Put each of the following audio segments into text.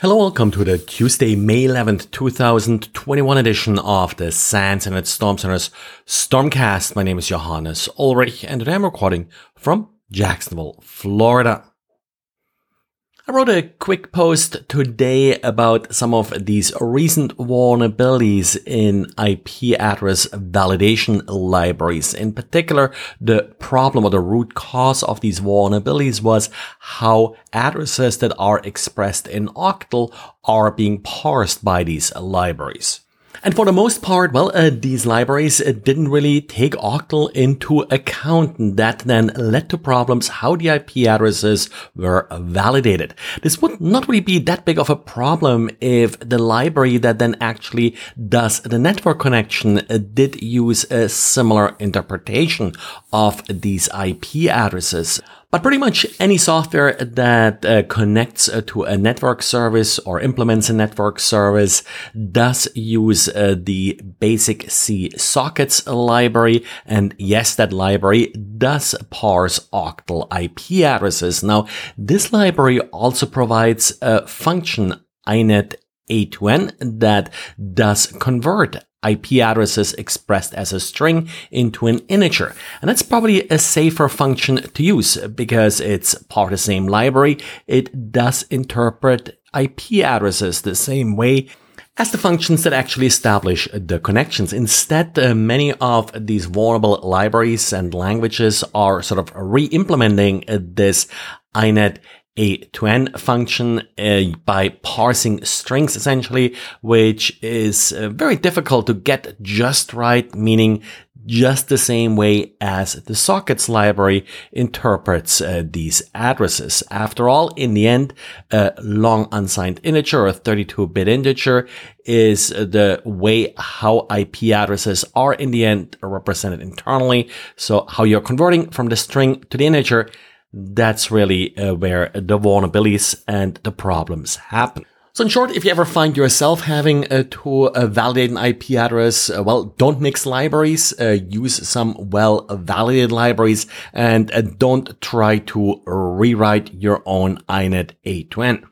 Hello, welcome to the Tuesday, May 11th, 2021 edition of the SANS Internet Storm Center's Stormcast. My name is Johannes Ulrich and today I'm recording from Jacksonville, Florida. I wrote a quick post today about some of these recent vulnerabilities in IP address validation libraries. In particular, the problem or the root cause of these vulnerabilities was how addresses that are expressed in octal are being parsed by these libraries. And for the most part, well, uh, these libraries uh, didn't really take Octal into account. And that then led to problems how the IP addresses were validated. This would not really be that big of a problem if the library that then actually does the network connection uh, did use a similar interpretation of these IP addresses. But pretty much any software that uh, connects uh, to a network service or implements a network service does use uh, the basic C sockets library. And yes, that library does parse octal IP addresses. Now, this library also provides a function inet A2N that does convert IP addresses expressed as a string into an integer. And that's probably a safer function to use because it's part of the same library. It does interpret IP addresses the same way as the functions that actually establish the connections. Instead, uh, many of these vulnerable libraries and languages are sort of re-implementing this inet a to n function uh, by parsing strings essentially, which is uh, very difficult to get just right, meaning just the same way as the sockets library interprets uh, these addresses. After all, in the end, a long unsigned integer, a 32-bit integer, is the way how IP addresses are in the end represented internally. So how you're converting from the string to the integer that's really uh, where the vulnerabilities and the problems happen. So in short, if you ever find yourself having uh, to uh, validate an IP address, uh, well, don't mix libraries, uh, use some well-validated libraries, and uh, don't try to rewrite your own INET A2N.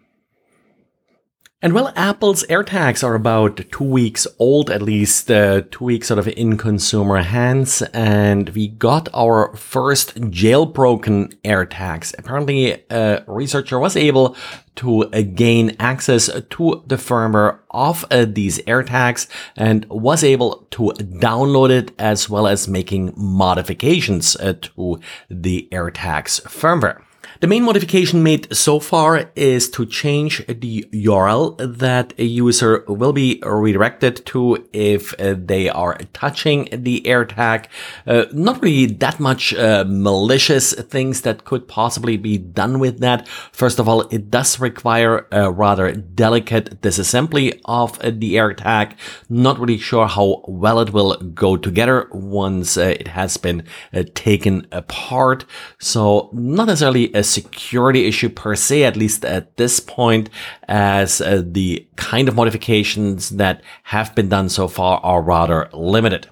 And well, Apple's AirTags are about two weeks old, at least uh, two weeks sort of in consumer hands. And we got our first jailbroken AirTags. Apparently, a researcher was able to uh, gain access to the firmware of uh, these AirTags and was able to download it as well as making modifications uh, to the AirTags firmware. The main modification made so far is to change the URL that a user will be redirected to if they are touching the AirTag. Uh, not really that much uh, malicious things that could possibly be done with that. First of all, it does require a rather delicate disassembly of the AirTag. Not really sure how well it will go together once uh, it has been uh, taken apart. So not necessarily a security issue per se, at least at this point, as uh, the kind of modifications that have been done so far are rather limited.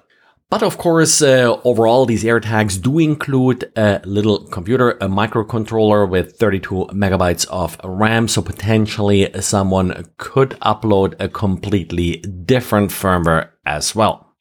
But of course, uh, overall, these AirTags do include a little computer, a microcontroller with 32 megabytes of RAM. So potentially someone could upload a completely different firmware as well.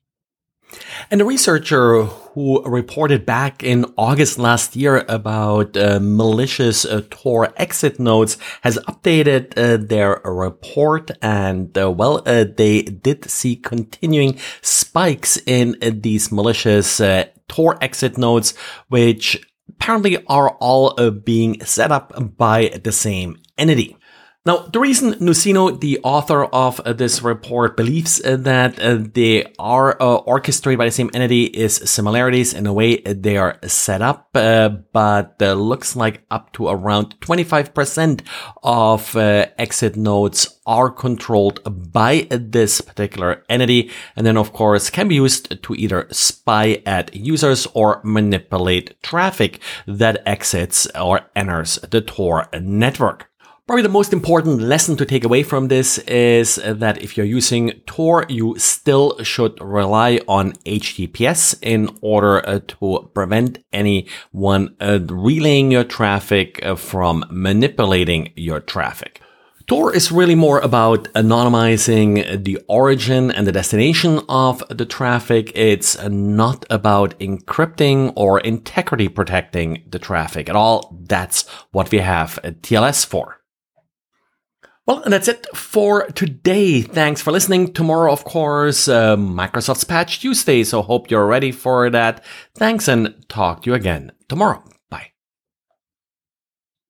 And a researcher who reported back in August last year about uh, malicious uh, Tor exit nodes has updated uh, their report and uh, well, uh, they did see continuing spikes in uh, these malicious Tor exit nodes, which apparently are all being set up by the same entity. Now, the reason nusenu, the author of uh, this report, believes uh, that uh, they are uh, orchestrated by the same entity is similarities in the way they are set up, uh, but looks like up to around 25% of uh, exit nodes are controlled by this particular entity, and then of course can be used to either spy at users or manipulate traffic that exits or enters the Tor network. Probably the most important lesson to take away from this is that if you're using Tor, you still should rely on HTTPS in order uh, to prevent anyone uh, relaying your traffic uh, from manipulating your traffic. Tor is really more about anonymizing the origin and the destination of the traffic. It's not about encrypting or integrity protecting the traffic at all. That's what we have TLS for. Well, and that's it for today. Thanks for listening. Tomorrow, of course, uh, Microsoft's Patch Tuesday, so hope you're ready for that. Thanks and talk to you again tomorrow.